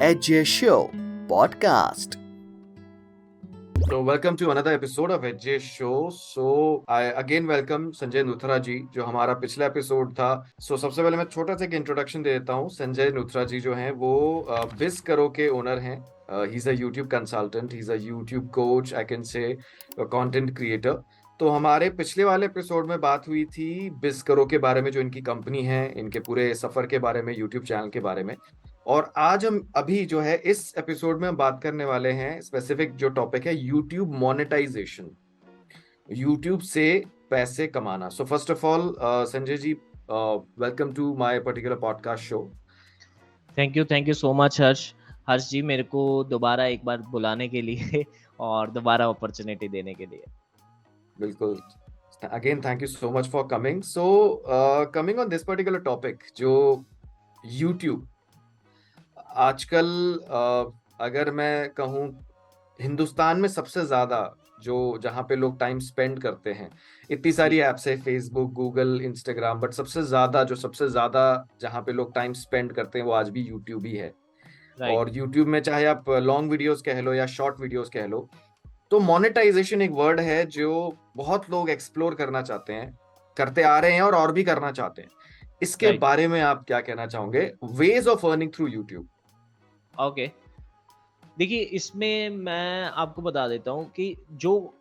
Edge Show podcast. So welcome to another episode of Edge Show. So I again welcome Sanjay नुथरा जी जो हमारा पिछला episode था. So सबसे पहले मैं छोटा सा एक इंट्रोडक्शन दे देता हूँ. संजय नुथरा जी जो हैं वो बिस करो के ओनर हैं. Uh, he's a YouTube consultant. He's a YouTube coach. I can say a content creator. तो हमारे पिछले वाले एपिसोड में बात हुई थी बिस करो के बारे में जो इनकी कंपनी है इनके पूरे सफ़र के बारे में यूट्यूब चैनल के बारे में और आज हम अभी जो है इस एपिसोड में हम बात करने वाले हैं स्पेसिफिक जो टॉपिक है यूट्यूब मोनेटाइजेशन यूट्यूब से पैसे कमाना। So first of all Sanjay ji welcome to my particular podcast show thank you thank you so much Harsh Harsh ji मेरे को दोबारा एक बार बुलाने के लिए और दोबारा अपॉर्चुनिटी देने के लिए। बिल्कुल। Again thank you so much for coming so coming on this particular topic जो यूट्यूब आजकल अगर मैं कहूँ हिंदुस्तान में सबसे ज़्यादा जो जहाँ पे लोग टाइम स्पेंड करते हैं इतनी सारी एप्स है फेसबुक गूगल इंस्टाग्राम बट सबसे ज़्यादा जो सबसे ज़्यादा जहाँ पे लोग टाइम स्पेंड करते हैं वो आज भी यूट्यूब ही है। Right. और यूट्यूब में चाहे आप लॉन्ग वीडियोस कह लो या शॉर्ट वीडियोस कह लो तो मोनेटाइजेशन एक वर्ड है जो बहुत लोग एक्सप्लोर करना चाहते हैं करते आ रहे हैं और और भी करना चाहते हैं। इसके right. बारे में आप क्या कहना चाहोगे? Ways of earning through YouTube okay देखिए, इसमें मैं आपको बता देता हूँ कि जो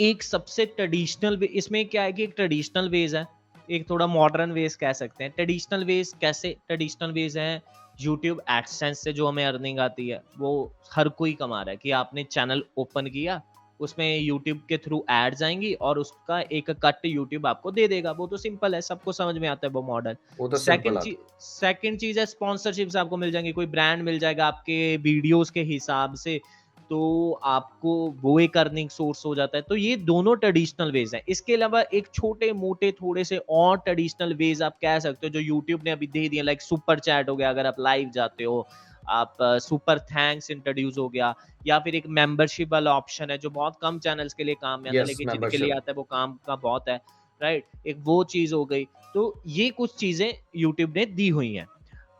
एक सबसे ट्रेडिशनल इसमें क्या है कि एक ट्रेडिशनल वेज है। एक थोड़ा मॉडर्न वेज कह सकते हैं। ट्रेडिशनल वेज कैसे ट्रेडिशनल वेज हैं? यूट्यूब एडसेंस से जो हमें अर्निंग आती है, वो हर कोई कमा रहा है कि आपने चैनल ओपन किया उसमें यूट्यूब के थ्रू एड्स आएँगी और उसका एक कट यूट्यूब आपको दे देगा। वो तो सिंपल है सबको समझ में आता है वो मॉडल सेकंड चीज़ सेकंड चीज़ है स्पॉन्सरशिप आपको मिल जाएँगे। कोई ब्रांड मिल जाएगा आपके वीडियोस के हिसाब से तो आपको वो एक अर्निंग सोर्स हो जाता है। तो ये दोनों ट्रेडिशनल वेज हैं। इसके अलावा एक छोटे मोटे थोड़े से और ट्रेडिशनल वेज आप कह सकते हो जो यूट्यूब ने अभी दे दिया लाइक सुपर चैट हो गया अगर आप लाइव जाते हो। आप सुपर थैंक्स इंट्रोड्यूस हो गया या फिर एक मेंबरशिप वाला ऑप्शन है जो बहुत कम चैनल्स के लिए काम में आता है लेकिन जिनके लिए आता है वो काम का बहुत है राइट एक वो चीज़ हो गई। तो ये कुछ चीज़ें यूट्यूब ने दी हुई हैं।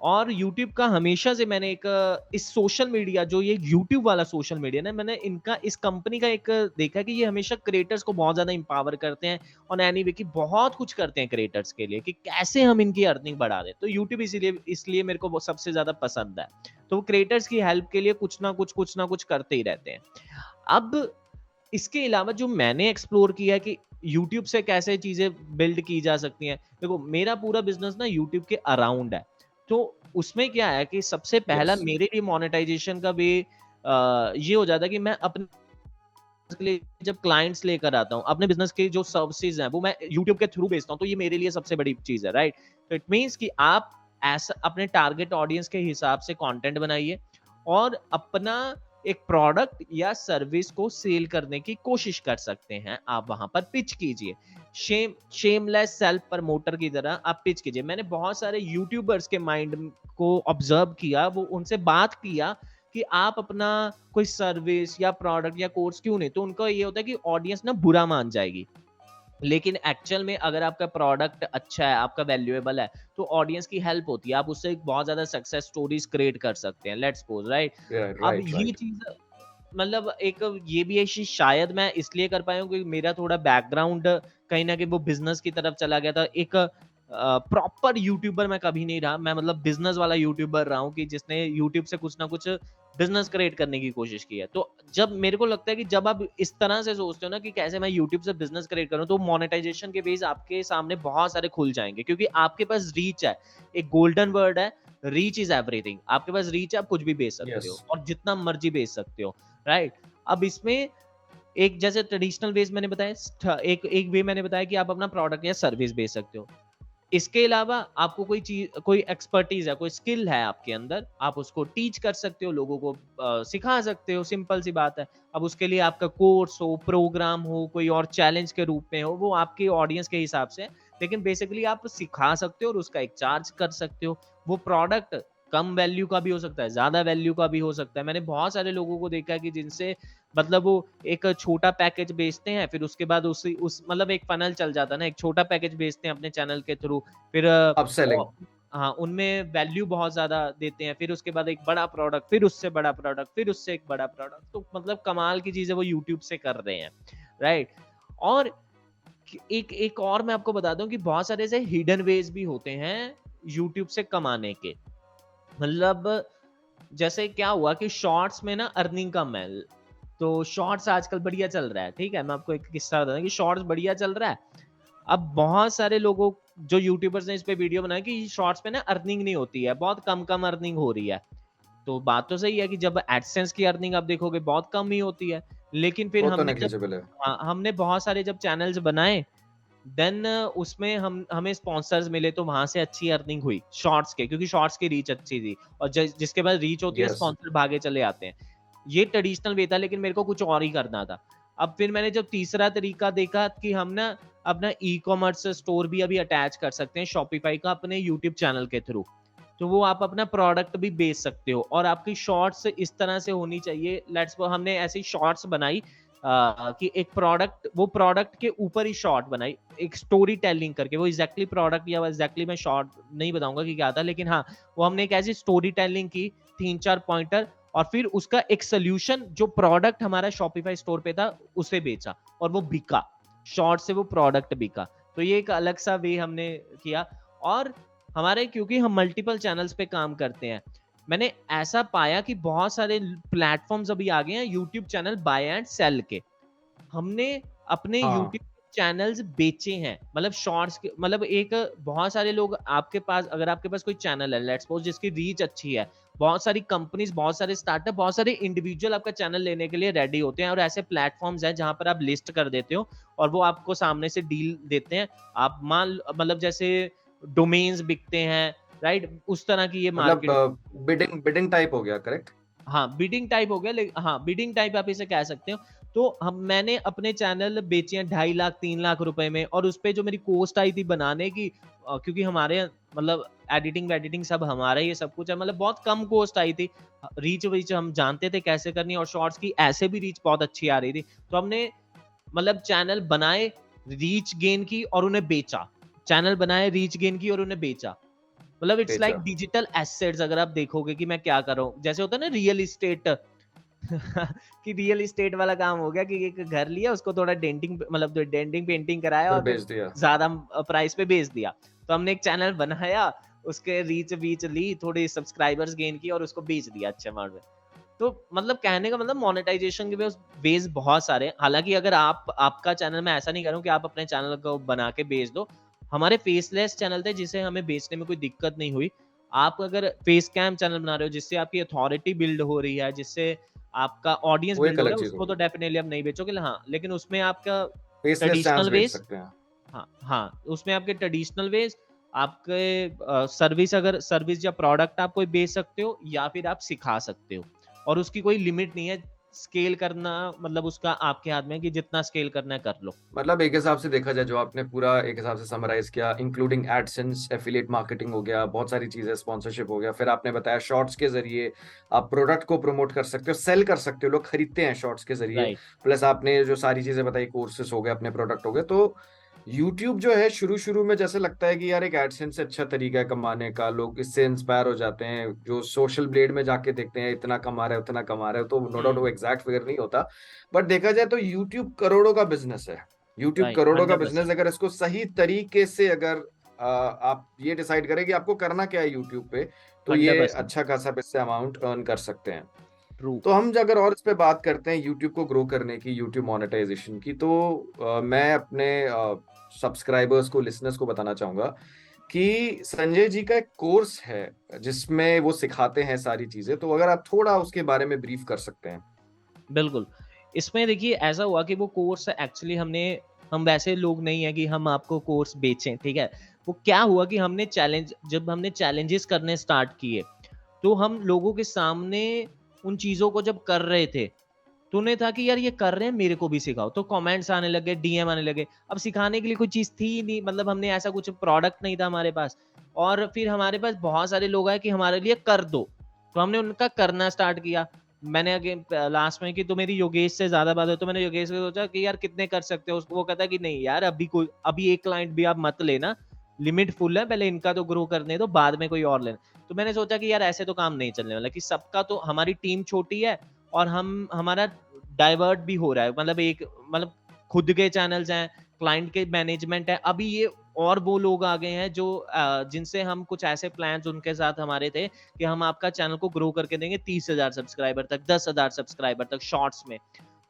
और यूट्यूब का हमेशा से मैंने एक, इस सोशल मीडिया जो ये यूट्यूब वाला सोशल मीडिया ना, मैंने इनका, इस कंपनी का एक देखा कि ये हमेशा क्रिएटर्स को बहुत ज़्यादा इंपावर करते हैं और एनी वे की बहुत कुछ करते हैं क्रिएटर्स के लिए कि कैसे हम इनकी अर्निंग बढ़ा दें। तो यूट्यूब इसीलिए, इसलिए मेरे को सबसे ज़्यादा पसंद है। तो वो क्रिएटर्स की हेल्प के लिए कुछ ना कुछ कुछ ना कुछ करते ही रहते हैं। अब इसके अलावा जो मैंने एक्सप्लोर किया कि यूट्यूब से कैसे चीज़ें बिल्ड की जा सकती हैं। देखो, मेरा पूरा बिज़नेस ना यूट्यूब के अराउंड है। तो उसमें क्या है कि सबसे पहला yes. मेरे लिए मोनेटाइजेशन का भी आ, ये हो जाता है कि मैं अपने के लिए जब क्लाइंट्स लेकर आता हूँ अपने बिज़नेस के जो सर्विसेज़ हैं वो मैं यूट्यूब के थ्रू बेचता हूँ तो ये मेरे लिए सबसे बड़ी चीज़ है राइट तो इट मीन्स कि आप ऐसा अपने टारगेट ऑडियंस के हिसाब से कॉन्टेंट बनाइए और अपना एक प्रोडक्ट या सर्विस को सेल करने की कोशिश कर सकते हैं। आप वहाँ पर पिच कीजिए। शेम शेमलेस सेल्फ प्रमोटर की तरह आप पिच कीजिए। मैंने बहुत सारे यूट्यूबर्स के माइंड को ऑब्ज़र्व किया, वो उनसे बात किया कि आप अपना कोई सर्विस या प्रोडक्ट या कोर्स क्यों नहीं? तो उनका ये होता है कि ऑडियंस ना बुरा मान जाएगी। लेकिन एक्चुअल में अगर आपका प्रोडक्ट अच्छा है आपका वैल्यूएबल है तो ऑडियंस की हेल्प होती है। आप उससे बहुत ज़्यादा सक्सेस स्टोरीज क्रिएट कर सकते हैं लेट्स सपोज़ राइट अब ये चीज़ मतलब एक ये भी है शायद मैं इसलिए कर पाया हूँ क्योंकि मेरा थोड़ा बैकग्राउंड कहीं ना कहीं वो बिज़नेस की तरफ़ चला गया था। एक प्रॉपर यूट्यूबर मैं कभी नहीं रहा। मैं मतलब बिज़नेस वाला यूट्यूबर रहा हूँ कि जिसने यूट्यूब से कुछ ना कुछ बिज़नेस क्रिएट करने की कोशिश की है। तो जब मेरे को लगता है कि जब आप इस तरह से सोचते हो ना कि कैसे मैं यूट्यूब से बिज़नेस क्रिएट करूँ तो मोनेटाइजेशन के बेस आपके सामने बहुत सारे खुल जाएँगे। क्योंकि आपके पास रीच है। एक गोल्डन वर्ड है रीच इज़ एवरीथिंग आपके पास रीच है आप कुछ भी बेच सकते yes. हो और जितना मर्ज़ी बेच सकते हो राइट अब इसमें एक जैसे ट्रेडिशनल बेस मैंने बताया एक एक वे मैंने बताया कि आप अपना प्रोडक्ट या सर्विस बेच सकते हो। इसके अलावा आपको कोई चीज़ कोई एक्सपर्टीज है कोई स्किल है आपके अंदर आप उसको टीच कर सकते हो लोगों को आ, सिखा सकते हो सिंपल सी बात है। अब उसके लिए आपका कोर्स हो प्रोग्राम हो कोई और चैलेंज के रूप में हो वो आपके ऑडियंस के हिसाब से लेकिन बेसिकली आप सिखा सकते हो और उसका एक चार्ज कर सकते हो। वो प्रोडक्ट कम वैल्यू का भी हो सकता है ज़्यादा वैल्यू का भी हो सकता है। मैंने बहुत सारे लोगों को देखा है कि जिनसे मतलब वो एक छोटा पैकेज बेचते हैं फिर उसके बाद उसी उस मतलब एक फनल चल जाता है ना एक छोटा पैकेज बेचते हैं अपने चैनल के थ्रू फिर अपसेलिंग हाँ उनमें वैल्यू बहुत ज़्यादा देते हैं फिर उसके बाद एक बड़ा प्रोडक्ट फिर उससे बड़ा प्रोडक्ट फिर उससे एक बड़ा प्रोडक्ट तो मतलब कमाल की चीज़ें वो यूट्यूब से कर रहे हैं राइट और एक एक और मैं आपको बता दूँ कि बहुत सारे ऐसे हिडन वेज भी होते हैं यूट्यूब से कमाने के। मतलब जैसे क्या हुआ कि शॉर्ट्स में ना अर्निंग कम है तो शॉर्ट्स आजकल बढ़िया चल रहा है ठीक है? मैं आपको एक किस्सा बता कि शॉर्ट्स बढ़िया चल रहा है। अब बहुत सारे लोगों जो यूट्यूबर्स ने इस पे वीडियो बनाया कि शॉर्ट्स में ना अर्निंग नहीं होती है बहुत कम कम अर्निंग हो रही है। तो बात तो सही है कि जब एडसेंस की अर्निंग आप देखोगे बहुत कम ही होती है। लेकिन फिर तो हमने जब हाँ, हमने बहुत सारे जब चैनल्स बनाए देन उसमें हम हमें स्पॉन्सर्स मिले तो वहाँ से अच्छी अर्निंग हुई शॉर्ट्स के क्योंकि शॉर्ट्स की रीच अच्छी थी। और जिसके बाद रीच होती yes. है स्पॉन्सर भागे चले आते हैं। ये ट्रेडिशनल वे था, लेकिन मेरे को कुछ और ही करना था। अब फिर मैंने जब तीसरा तरीका देखा कि हम ना अपना ई कॉमर्स स्टोर भी अभी अटैच कर सकते हैं शॉपिफाई का अपने यूट्यूब चैनल के थ्रू तो वो आप अपना प्रोडक्ट भी बेच सकते हो, और आपकी शॉर्ट्स इस तरह से होनी चाहिए। लेट्स हमने ऐसी शॉर्ट्स बनाई कि एक प्रोडक्ट वो प्रोडक्ट के ऊपर ही शॉर्ट बनाई, एक स्टोरी टेलिंग करके। वो एग्जैक्टली प्रोडक्ट या एग्जैक्टली मैं शॉर्ट नहीं बताऊँगा कि क्या था, लेकिन हाँ वो हमने एक ऐसी स्टोरी टेलिंग की तीन चार पॉइंटर और फिर उसका एक सोल्यूशन जो प्रोडक्ट हमारा शॉपिफाई स्टोर पे था उसे बेचा और वो बिका। शॉर्ट से वो प्रोडक्ट बिका। तो ये एक अलग सा वे हमने किया। और हमारे क्योंकि हम मल्टीपल चैनल्स पे काम करते हैं मैंने ऐसा पाया कि बहुत सारे प्लेटफॉर्म्स अभी आ गए हैं YouTube channel buy and sell के। हमने अपने हाँ. यूट्यूब चैनल्स बेचे हैं मतलब शॉर्ट्स के मतलब एक बहुत सारे लोग आपके पास अगर आपके पास कोई चैनल है लेट्स सपोज़ जिसकी रीच अच्छी है बहुत सारी कंपनीज़ बहुत सारे स्टार्टअप बहुत सारे इंडिविजुअल आपका चैनल लेने के लिए रेडी होते हैं और ऐसे प्लेटफॉर्म्स हैं जहाँ पर आप लिस्ट कर देते हो और वो आपको सामने से डील देते हैं। आप मान मतलब जैसे डोमेन्स बिकते हैं राइट उस तरह की ये मार्केट बिडिंग बिडिंग टाइप हो गया करेक्ट हाँ बिडिंग टाइप हो गया लेकिन हाँ बिडिंग टाइप आप इसे कह सकते हो। तो हम मैंने अपने चैनल बेचे हैं ढाई लाख तीन लाख रुपए में और उस पर जो मेरी कोस्ट आई थी बनाने की क्योंकि हमारे मतलब एडिटिंग वेडिटिंग सब हमारा ही सब कुछ है मतलब बहुत कम कोस्ट आई थी। रीच वीच हम जानते थे कैसे करनी और शॉर्ट्स की ऐसे भी रीच बहुत अच्छी आ रही थी। तो हमने मतलब चैनल बनाए रीच गेन की और उन्हें बेचा। चैनल बनाए रीच गेन की और उन्हें बेचा। मतलब इट्स लाइक डिजिटल एसेट्स अगर आप देखोगे कि मैं क्या कर रहा हूँ। जैसे होता है ना रियल इस्टेट कि रियल इस्टेट वाला काम हो गया कि एक घर लिया उसको थोड़ा डेंटिंग मतलब डेंटिंग पेंटिंग कराया और ज़्यादा प्राइस पे बेच दिया। तो हमने एक चैनल बनाया उसके रीच वीच ली थोड़ी सब्सक्राइबर्स गेन की और उसको बेच दिया अच्छे अमाउंट में। तो मतलब कहने का मतलब मोनेटाइजेशन के वेज बहुत सारे हालाँकि अगर आप आपका चैनल मैं ऐसा नहीं करूँ कि आप अपने चैनल को बना के बेच दो। हमारे फेसलेस चैनल थे जिसे हमें बेचने में कोई दिक्कत नहीं हुई। आप अगर फेस कैम चैनल बना रहे हो जिससे आपकी अथॉरिटी बिल्ड हो रही है जिससे आपका ऑडियंस उसको तो डेफिनेटली आप नहीं बेचोगे हाँ लेकिन उसमें आपका ट्रेडिशनल वेज हाँ हाँ उसमें आपके ट्रेडिशनल वेज आपके सर्विस अगर सर्विस या प्रोडक्ट आप कोई बेच सकते हो या फिर आप सिखा सकते हो। और उसकी कोई लिमिट नहीं है स्केल करना मतलब उसका आपके हाथ में कि जितना स्केल करना है कर लो। मतलब एक हिसाब से देखा जाए जो आपने पूरा एक हिसाब से समराइज किया इंक्लूडिंग एडसेंस एफिलेट मार्केटिंग हो गया बहुत सारी चीज़ें स्पॉन्सरशिप हो गया फिर आपने बताया शॉर्ट्स के ज़रिए आप प्रोडक्ट को प्रमोट कर सकते हो सेल कर सकते हो लोग खरीदते हैं शॉर्ट्स के ज़रिए प्लस आपने जो सारी चीज़ें बताई कोर्सेस हो गए अपने प्रोडक्ट हो गए तो यूट्यूब जो है शुरू शुरू में जैसे लगता है कि यार एक एडसेंस से अच्छा तरीका है कमाने का लोग इससे इंस्पायर हो जाते हैं जो सोशल ब्लेड में जाके देखते हैं इतना कमा रहे उतना कमा रहे हो तो नो डाउट वो एग्जैक्ट फिगर नहीं होता। बट देखा जाए तो यूट्यूब करोड़ों का बिज़नेस है। यूट्यूब करोड़ों का बिज़नेस अगर इसको सही तरीके से अगर आ, आप ये डिसाइड करें कि आपको करना क्या है यूट्यूब पे तो ये अच्छा खासा इससे अमाउंट अर्न कर सकते हैं। तो हम अगर और इस पे बात करते हैं यूट्यूब को ग्रो करने की यूट्यूब मोनेटाइजेशन की तो आ, मैं अपने सब्सक्राइबर्स को लिसनर्स को बताना चाहूँगा कि संजय जी का एक कोर्स है जिसमें वो सिखाते हैं सारी चीज़ें। तो अगर आप थोड़ा उसके बारे में ब्रीफ कर सकते हैं। बिल्कुल। इसमें देखिए ऐसा हुआ कि वो कोर्स एक्चुअली हमने हम वैसे लोग नहीं है कि हम आपको कोर्स बेचें ठीक है? वो क्या हुआ कि हमने चैलेंज जब हमने चैलेंजेस करने स्टार्ट किए तो हम लोगों के सामने उन चीज़ों को जब कर रहे थे तो उन्हें था कि यार ये कर रहे हैं, मेरे को भी सिखाओ। तो कमेंट्स आने लगे डीएम आने लगे। अब सिखाने के लिए कोई चीज़ थी नहीं मतलब हमने ऐसा कुछ प्रोडक्ट नहीं था हमारे पास। और फिर हमारे पास बहुत सारे लोग आए कि हमारे लिए कर दो। तो हमने उनका करना स्टार्ट किया। मैंने अगे लास्ट में कि तो मेरी योगेश से ज़्यादा बात हो तो मैंने योगेश से सोचा कि यार कितने कर सकते हो? उसको वो कहता कि नहीं यार, अभी कोई, अभी एक क्लाइंट भी आप मत लेना। लिमिट फुल है, पहले इनका तो ग्रो करने दो, बाद में कोई और लेना तो मैंने सोचा कि यार ऐसे तो काम नहीं चलने वाला, कि सबका तो हमारी टीम छोटी है और हम, हमारा डाइवर्ट भी हो रहा है। मतलब एक मतलब खुद के चैनल्स हैं क्लाइंट के मैनेजमेंट है। अभी ये और वो लोग आ गए हैं जो जिनसे हम कुछ ऐसे प्लान उनके साथ हमारे थे कि हम आपका चैनल को ग्रो करके देंगे तीस हज़ार सब्सक्राइबर तक, दस हज़ार सब्सक्राइबर तक शॉर्ट्स में।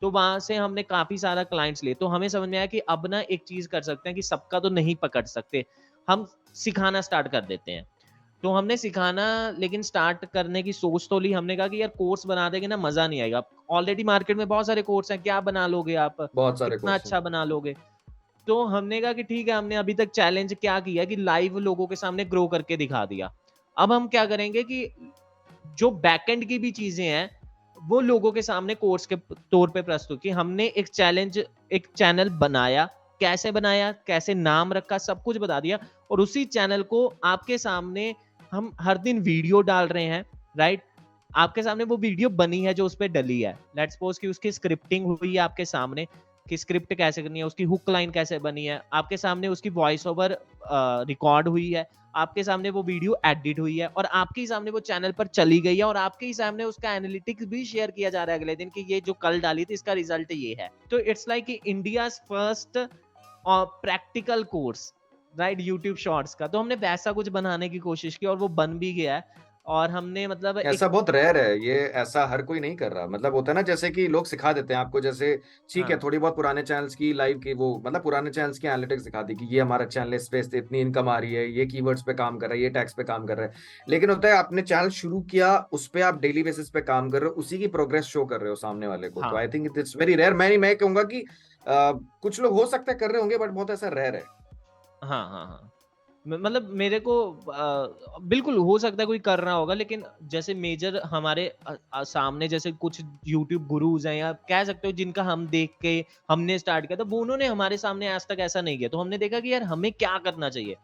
तो वहाँ से हमने काफ़ी सारा क्लाइंट्स लिए। तो हमें समझ में आया कि अब ना एक चीज़ कर सकते हैं कि सबका तो नहीं पकड़ सकते। हम सिखाना स्टार्ट कर देते हैं। तो हमने सिखाना लेकिन स्टार्ट करने की सोच तो ली हमने कहा कि यार कोर्स बना देंगे ना मज़ा नहीं आएगा। ऑलरेडी मार्केट में बहुत सारे कोर्स हैं क्या बना लोगे आप? बहुत सारे कितना अच्छा बना लोगे। तो हमने कहा कि ठीक है हमने अभी तक चैलेंज क्या किया कि लाइव लोगों के सामने ग्रो करके दिखा दिया। अब हम क्या करेंगे कि जो बैकएंड की भी चीज़ें हैं वो लोगों के सामने कोर्स के तौर पे प्रस्तुत की। हमने एक चैलेंज एक चैनल बनाया कैसे बनाया, कैसे नाम रखा, सब कुछ बता दिया। और उसी चैनल को आपके सामने हम हर दिन वीडियो डाल रहे हैं, राइट? आपके सामने वो वीडियो बनी है जो उस पर डली है। लेट्स सपोज़ कि उसकी स्क्रिप्टिंग हुई है आपके सामने, कि स्क्रिप्ट कैसे करनी है, उसकी हुक लाइन कैसे बनी है, आपके सामने उसकी वॉइस ओवर रिकॉर्ड हुई है, आपके सामने वो वीडियो एडिट हुई है, और आपके ही सामने वो चैनल पर चली गई है, और आपके ही सामने उसका एनालिटिक्स भी शेयर किया जा रहा है अगले दिन कि ये जो कल डाली थी, इसका रिज़ल्ट ये है। तो it's like India first practical course right YouTube shorts का। तो हमने वैसा कुछ बनाने की कोशिश की और वो बन भी गया है। और हमने मतलब ऐसा एक... बहुत रेयर है ये ऐसा हर कोई नहीं कर रहा। मतलब होता है ना जैसे कि लोग सिखा देते हैं आपको जैसे ठीक हाँ. है। थोड़ी बहुत पुराने चैनल्स की लाइव की वो मतलब पुराने चैनल्स की एनालिटिक्स दिखा दी कि ये हमारा चैनल इस पे इतनी इनकम आ रही है ये कीवर्ड्स पे काम कर रहा है ये टैक्स पे काम कर रहा है। लेकिन होता है आपने चैनल शुरू किया उस पर आप डेली बेसिस पे काम कर रहे हो उसी की प्रोग्रेस शो कर रहे हो सामने वाले को। तो I think it's very rare मैं मैं कहूँगा कि कुछ लोग हो सकता कर रहे होंगे बट बहुत ऐसा रह रहे हाँ। हाँ हाँ मतलब मेरे को आ, बिल्कुल हो सकता है कोई कर रहा होगा लेकिन जैसे मेजर हमारे आ, आ, सामने जैसे कुछ यूट्यूब गुरुज हैं या कह सकते हो जिनका हम देख के हमने स्टार्ट किया तो वो उन्होंने हमारे सामने आज तक ऐसा नहीं किया। तो हमने देखा कि यार हमें क्या करना चाहिए?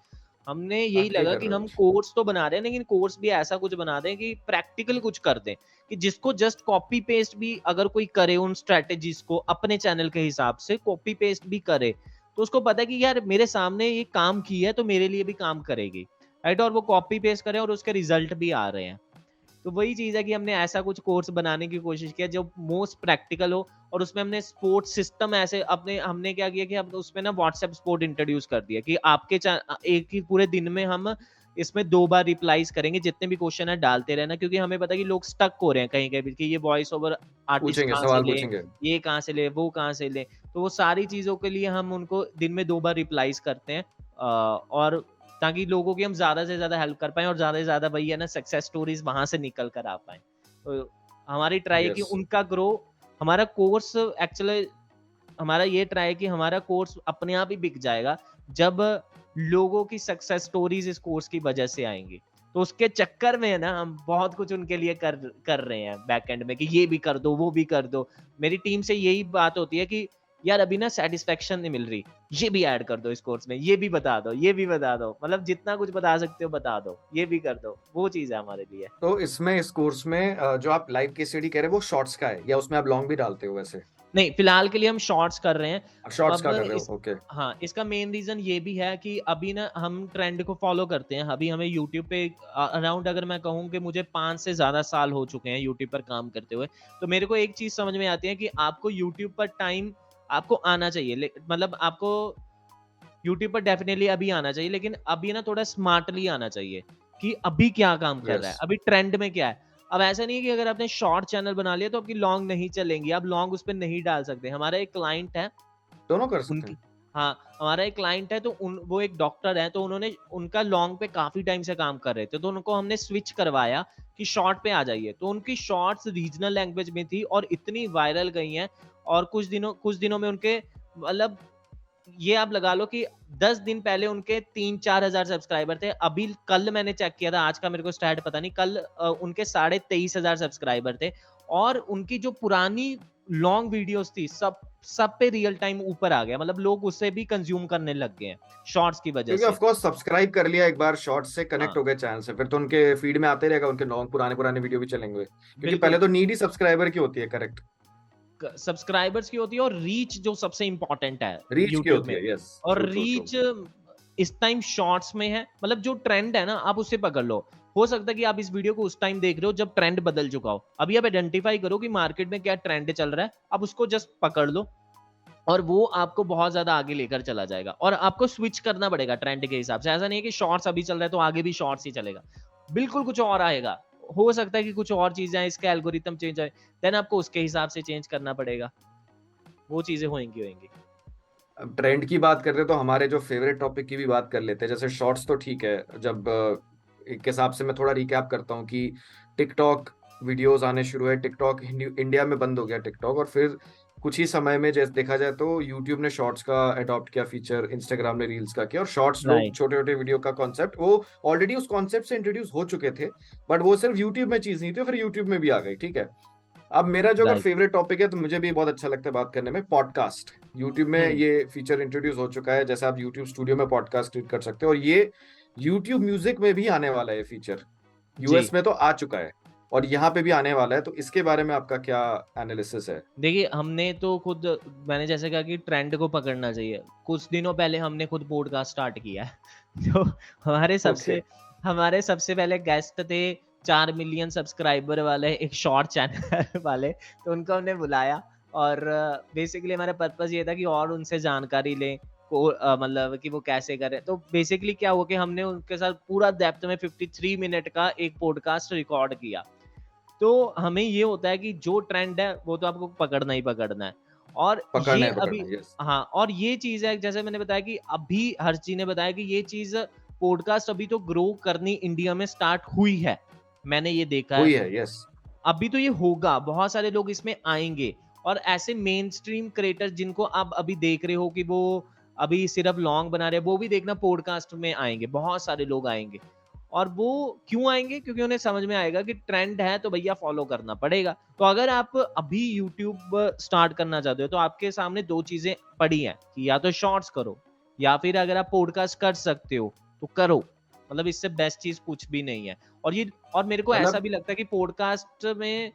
हमने यही लगा कि हम कोर्स तो बना रहे हैं लेकिन कोर्स भी ऐसा कुछ बना दें कि प्रैक्टिकल कुछ कर दें कि जिसको जस्ट कॉपी पेस्ट भी अगर कोई करे उन स्ट्रेटेजीज को अपने चैनल के हिसाब से कॉपी पेस्ट भी करे तो उसको पता है कि यार मेरे सामने ये काम की है तो मेरे लिए भी काम करेगी। राइट और वो कॉपी पेस्ट करे और उसके रिज़ल्ट भी आ रहे हैं। तो वही चीज़ है कि हमने ऐसा कुछ कोर्स बनाने की कोशिश किया जो मोस्ट प्रैक्टिकल हो और उसमें हमने स्पोर्ट्स सिस्टम ऐसे अपने हमने क्या किया कि हम उसमें ना व्हाट्सएप स्पोर्ट इंट्रोड्यूस कर दिया कि आपके एक ही पूरे दिन में हम इसमें दो बार रिप्लाईज करेंगे जितने भी क्वेश्चन है डालते रहना क्योंकि हमें पता है कि लोग स्टक हो रहे हैं कहीं कहीं कि ये वॉइस ओवर आर्टिस्ट कहाँ से ले ये कहाँ से ले वो कहाँ से ले तो वो सारी चीज़ों के लिए हम उनको दिन में दो बार रिप्लाईज करते हैं और ताकि लोगों की हम ज़्यादा से ज़्यादा हेल्प कर पाए और ज़्यादा से ज़्यादा वही है ना सक्सेस स्टोरीज वहाँ से निकल कर आ पाए। तो हमारी ट्राई है कि उनका ग्रो हमारा कोर्स एक्चुअली हमारा ये ट्राई है कि हमारा कोर्स अपने आप ही बिक जाएगा जब लोगों की सक्सेस स्टोरीज इस कोर्स की वजह से आएँगी। तो उसके चक्कर में है ना हम बहुत कुछ उनके लिए कर कर रहे हैं बैक एंड में कि ये भी कर दो वो भी कर दो। मेरी टीम से यही बात होती है कि यार अभी ना सेटिस्फेक्शन नहीं मिल रही। ये भी ऐड कर दो इस कोर्स में ये भी बता दो ये भी बता दो। मतलब जितना कुछ बता सकते हो बता दो ये भी कर दो वो चीज़ है हमारे लिए। तो इसमें इस कोर्स में जो आप लाइव के स्टडी कह रहे हैं वो शॉर्ट्स का है या उसमें आप लॉन्ग भी डालते हो वैसे? नहीं फ़िलहाल के लिए हम शॉर्ट्स कर रहे हैं। शॉर्ट्स का कर रहे हो ओके हाँ इसका मेन रीजन ये भी है कि अभी ना हम ट्रेंड को फॉलो करते हैं। अभी हमें यूट्यूब पे अराउंड अगर मैं कहूँ कि मुझे पाँच से ज़्यादा साल हो चुके हैं यूट्यूब पर काम करते हुए तो मेरे को एक चीज़ समझ में आती है कि आपको यूट्यूब पर टाइम आपको आना चाहिए मतलब आपको यूट्यूब पर डेफिनेटली अभी आना चाहिए लेकिन अभी ना थोड़ा स्मार्टली आना चाहिए कि अभी क्या काम कर yes. रहा है अभी ट्रेंड में क्या है। अब ऐसा नहीं है कि अगर आपने शॉर्ट चैनल बना लिया तो आपकी लॉन्ग नहीं चलेंगी आप लॉन्ग उस पर नहीं डाल सकते। हमारा एक क्लाइंट है दोनों कर सकते हैं। हाँ हमारा एक क्लाइंट है तो उन वो एक डॉक्टर है तो उन्होंने उनका लॉन्ग पे काफ़ी टाइम से काम कर रहे थे तो उनको हमने स्विच करवाया कि शॉर्ट पे आ जाइए। तो उनकी शॉर्ट्स रीजनल लैंग्वेज में थी और इतनी वायरल गई हैं और कुछ दिनों कुछ दिनों में उनके मतलब ये आप लगा लो कि दस दिन पहले उनके तीन चार हज़ार सब्सक्राइबर थे। अभी कल मैंने चेक किया था आज का मेरे को स्टैट पता नहीं। कल उनके साढ़े तेईस हज़ार सब्सक्राइबर थे और उनकी जो पुरानी लॉन्ग वीडियोस थी सब सब पे रियल टाइम ऊपर आ गया। मतलब लोग उससे भी कंज्यूम करने लग गए शॉर्ट्स की वजह से। ऑफ़ कोर्स सब्सक्राइब कर लिया एक बार शॉर्ट्स से कनेक्ट हाँ. हो गए चैनल से। फिर तो उनके फ़ीड में आते रहेगा उनके लॉन्ग पुराने पुराने वीडियो भी चलेंगे। क्योंकि पहले तो नीड ही सब्सक्राइबर की होती है करेक्ट सब्सक्राइबर्स की होती है और रीच जो सबसे इंपॉर्टेंट है रीच की होती है यस और रीच इस टाइम शॉर्ट्स में है। मतलब जो ट्रेंड है ना आप उससे पकड़ लो। हो सकता है कि आप इस वीडियो को उस टाइम देख रहे हो जब ट्रेंड बदल चुका हो। अभी आप आइडेंटिफाई करो कि मार्केट में क्या ट्रेंड चल रहा है। आप उसको जस्ट पकड़ लो और वो आपको बहुत ज़्यादा आगे लेकर चला जाएगा। और आपको स्विच करना पड़ेगा ट्रेंड के हिसाब से। ऐसा नहीं है कि शॉर्ट्स अभी चल रहा है तो आगे भी शॉर्ट्स ही चलेगा। बिल्कुल कुछ और आएगा। हो सकता है कि कुछ और चीज़ें इसका एल्गोरिथम चेंज आए देन आपको उसके हिसाब से चेंज करना पड़ेगा। वो चीज़ें होंगी होंगी अब ट्रेंड की बात कर रहे तो हमारे जो फेवरेट टॉपिक की भी बात कर लेते हैं, जैसे शॉर्ट्स तो ठीक है, जब एक हिसाब से मैं थोड़ा रिकैप करता हूँ कि टिकटॉक वीडियोस आने शुरू है टिकटॉक इंडिया में बंद हो गया टिकटॉक और फिर कुछ ही समय में जैसे देखा जाए तो यूट्यूब ने शॉर्ट्स का अडॉप्ट किया फीचर इंस्टाग्राम ने रील्स का किया और शॉर्ट्स लोग छोटे छोटे वीडियो का कॉन्सेप्ट वो ऑलरेडी उस कॉन्सेप्ट से इंट्रोड्यूस हो चुके थे बट वो सिर्फ़ यूट्यूब में चीज़ नहीं थी फिर यूट्यूब में भी आ गई ठीक है? अब मेरा जो अगर फेवरेट टॉपिक है तो मुझे भी बहुत अच्छा लगता है बात करने में पॉडकास्ट यूट्यूब में हम्म। ये फीचर इंट्रोड्यूस हो चुका है जैसे आप यूट्यूब स्टूडियो में पॉडकास्ट क्रिएट कर सकते हो और ये यूट्यूब म्यूज़िक में भी आने वाला है फीचर यूएस में तो आ चुका है. और यहाँ पे भी आने वाला है तो इसके बारे में आपका क्या एनालिसिस है? देखिए हमने तो खुद मैंने जैसे कहा कि ट्रेंड को पकड़ना चाहिए। कुछ दिनों पहले हमने खुद पॉडकास्ट स्टार्ट किया है। तो हमारे सबसे okay. हमारे सबसे पहले गेस्ट थे चार मिलियन सब्सक्राइबर वाले एक शॉर्ट चैनल वाले तो उनको हमने बुलाया। और बेसिकली हमारा पर्पस ये था कि और उनसे जानकारी लें को मतलब कि वो कैसे करें। तो बेसिकली क्या हुआ कि हमने उनके साथ पूरा डेप्थ में 53 मिनट का एक पॉडकास्ट रिकॉर्ड किया। तो हमें ये होता है कि जो ट्रेंड है वो तो आपको पकड़ना ही पकड़ना है। और पकड़ना ये है अभी हाँ और ये चीज़ है जैसे मैंने बताया कि अभी हर्षी ने बताया कि ये चीज़ पॉडकास्ट अभी तो ग्रो करनी इंडिया में स्टार्ट हुई है। मैंने ये देखा वही है है यस अभी तो ये होगा बहुत सारे लोग इसमें आएँगे। और ऐसे मेन स्ट्रीम क्रिएटर जिनको आप अभी देख रहे हो कि वो अभी सिर्फ़ लॉन्ग बना रहे हैं वो भी देखना पॉडकास्ट में आएँगे बहुत सारे लोग आएँगे। और वो क्यों आएँगे? क्योंकि उन्हें समझ में आएगा कि ट्रेंड है तो भैया फॉलो करना पड़ेगा। तो अगर आप अभी यूट्यूब स्टार्ट करना चाहते हो तो आपके सामने दो चीज़ें पड़ी हैं कि या तो शॉर्ट्स करो या फिर अगर आप पॉडकास्ट कर सकते हो तो करो। मतलब इससे बेस्ट चीज़ कुछ भी नहीं है। और ये और मेरे को मतलब- ऐसा भी लगता है कि पॉडकास्ट में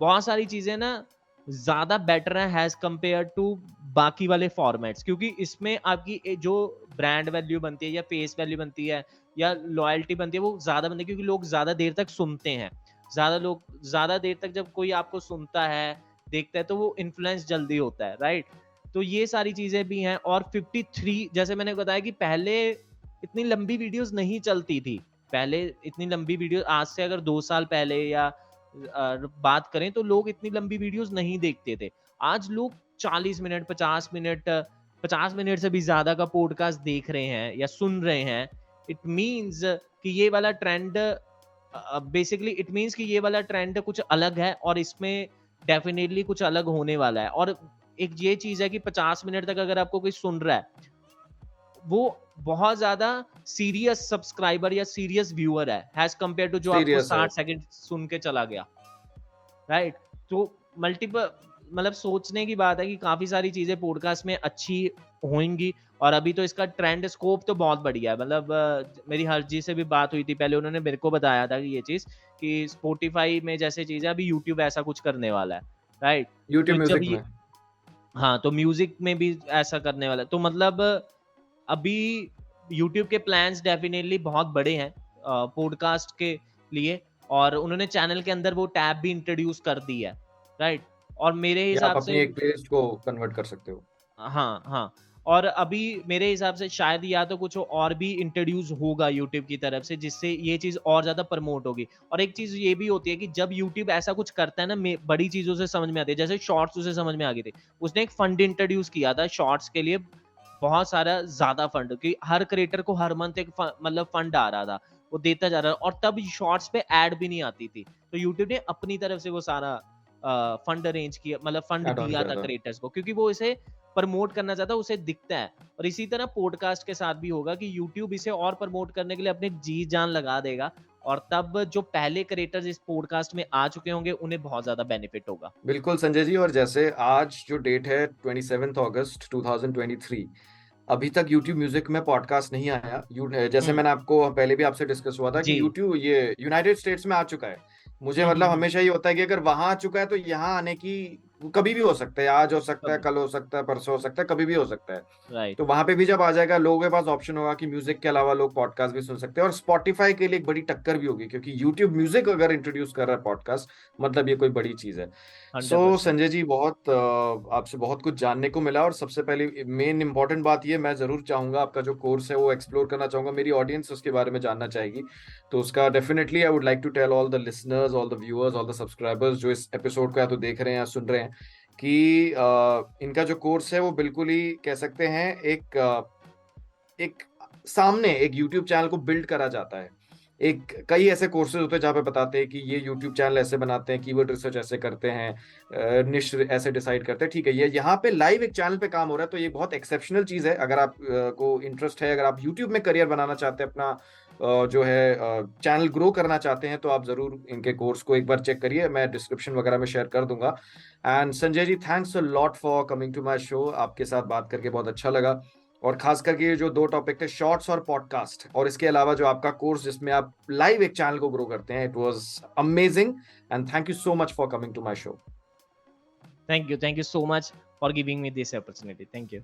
बहुत सारी चीज़ें ना ज़्यादा बेटर है एज कंपेयर टू बाकी वाले फॉर्मेट्स क्योंकि इसमें आपकी जो ब्रांड वैल्यू बनती है या फेस वैल्यू बनती है या लॉयल्टी बनती है, वो ज़्यादा बनती है, क्योंकि लोग ज़्यादा देर तक सुनते हैं। ज़्यादा लोग, ज़्यादा देर तक जब कोई आपको सुनता है, देखता है तो वो इन्फ्लुएंस जल्दी होता है राइट तो ये सारी चीज़ें भी हैं, और 53 जैसे मैंने बताया कि पहले इतनी लंबी वीडियोस नहीं चलती थी। पहले इतनी लंबी वीडियो आज से अगर दो साल पहले या बात करें तो लोग इतनी लंबी वीडियोस नहीं देखते थे। आज लोग 40 मिनट 50 मिनट 50 मिनट से भी ज़्यादा का पॉडकास्ट देख रहे हैं या सुन रहे हैं इट मीन्स कि ये वाला ट्रेंड बेसिकली इट मींस कि ये वाला ट्रेंड कुछ अलग है और इसमें डेफिनेटली कुछ अलग होने वाला है। और एक ये चीज़ है कि 50 मिनट तक अगर आपको कोई सुन रहा है वो बहुत ज़्यादा सीरियस सब्सक्राइबर या सीरियस व्यूअर है एज कंपेयर टू जो आपको। 60 सेकंड सुन के चला गया। राइट तो मल्टीपल मतलब सोचने की बात है कि काफ़ी सारी चीज़ें पॉडकास्ट में अच्छी होंगी और अभी तो इसका ट्रेंड स्कोप तो बहुत बढ़िया है। मतलब मेरी हरजी से भी बात हुई थी पहले उन्होंने मेरे को बताया था कि ये चीज़ कि स्पोटिफाई में जैसे चीज़ है अभी यूट्यूब ऐसा कुछ करने वाला है राइट यूट्यूब तो जब म्यूज़िक ये- में। हाँ तो म्यूज़िक में भी ऐसा करने वाला है। तो मतलब अभी यूट्यूब के प्लान्स डेफिनेटली बहुत बड़े हैं पॉडकास्ट के लिए और उन्होंने चैनल के अंदर वो टैब भी इंट्रोड्यूस कर दी है राइट और मेरे हिसाब अपनी से एक प्लेलिस्ट को कन्वर्ट कर सकते हो। हाँ हाँ। और अभी मेरे हिसाब से शायद या तो कुछ और भी इंट्रोड्यूस होगा यूट्यूब की तरफ़ से जिससे ये चीज़ और ज़्यादा प्रमोट होगी। और एक चीज़ ये भी होती है कि जब यूट्यूब ऐसा कुछ करता है ना बड़ी चीज़ों से समझ में आती है। जैसे शॉर्ट्स उसे समझ में आ गई थी। उसने एक फंड इंट्रोड्यूस किया था शॉर्ट्स के लिए बहुत सारा ज़्यादा फंड कि हर क्रिएटर को हर मंथ एक मतलब फंड आ रहा था वो देता जा रहा था। और तब शॉर्ट्स पे एड भी नहीं आती थी। तो यूट्यूब ने अपनी तरफ़ से वो सारा फंड अरेंज किया मतलब फंड दिया था। क्रिएटर्स को क्योंकि वो इसे प्रमोट करना चाहता है उसे दिखता है। और इसी तरह पॉडकास्ट के साथ भी होगा कि यूट्यूब इसे और प्रमोट करने के लिए अपने जी जान लगा देगा और तब जो पहले क्रिएटर्स इस पॉडकास्ट में आ चुके होंगे उन्हें बहुत ज़्यादा बेनिफिट होगा। बिल्कुल संजय जी और जैसे आज जो डेट है 27 अगस्त 2023 अभी तक YouTube म्यूज़िक में पॉडकास्ट नहीं आया। जैसे हम्म। मैंने आपको पहले भी आपसे डिस्कस हुआ था कि YouTube ये यूनाइटेड स्टेट्स में आ चुका है। मुझे हम्म, मतलब हम्म, हमेशा ये होता है कि अगर वहाँ आ चुका है तो यहाँ आने की कभी भी हो सकता है आज हो सकता है कल हो सकता है परसों हो सकता है कभी भी हो सकता है। राइट तो वहाँ पे भी जब आ जाएगा लोगों के पास ऑप्शन होगा कि म्यूज़िक के अलावा लोग पॉडकास्ट भी सुन सकते हैं और स्पॉटिफाई के लिए एक बड़ी टक्कर भी होगी क्योंकि यूट्यूब म्यूज़िक अगर इंट्रोड्यूस कर रहा है पॉडकास्ट मतलब ये कोई बड़ी चीज़ है। सो so, संजय जी बहुत आपसे बहुत कुछ जानने को मिला और सबसे पहले मेन इंपॉर्टेंट बात ये मैं ज़रूर चाहूँगा आपका जो कोर्स है वो एक्सप्लोर करना चाहूँगा मेरी ऑडियंस उसके बारे में जानना चाहेगी। तो उसका definitely I would like to tell all the listeners all the viewers all the subscribers जो इस एपिसोड को या तो देख रहे हैं या सुन रहे हैं कि अ, इनका जो कोर्स है वो बिल्कुल ही कह सकते हैं एक एक सामने एक यूट्यूब चैनल को बिल्ड करा जाता है। एक कई ऐसे कोर्सेज होते हैं जहाँ पे बताते हैं कि ये यूट्यूब चैनल ऐसे बनाते हैं कीवर्ड रिसर्च ऐसे करते हैं निश ऐसे डिसाइड करते हैं। ठीक है, ये यहाँ पे लाइव एक चैनल पे काम हो रहा है तो ये बहुत एक्सेप्शनल चीज़ है। अगर आप को इंटरेस्ट है, अगर आप यूट्यूब में करियर बनाना चाहते हैं, अपना जो है चैनल ग्रो करना चाहते हैं तो आप ज़रूर इनके कोर्स को एक बार चेक करिए। मैं डिस्क्रिप्शन वगैरह में शेयर कर दूँगा। And Sanjay ji thanks a lot for coming to my show आपके साथ बात करके बहुत अच्छा लगा। और खास करके ये जो दो टॉपिक थे शॉर्ट्स और पॉडकास्ट और इसके अलावा जो आपका कोर्स जिसमें आप लाइव एक चैनल को ग्रो करते हैं it was amazing and thank you so much for coming to my show thank you thank you so much for giving me this opportunity thank you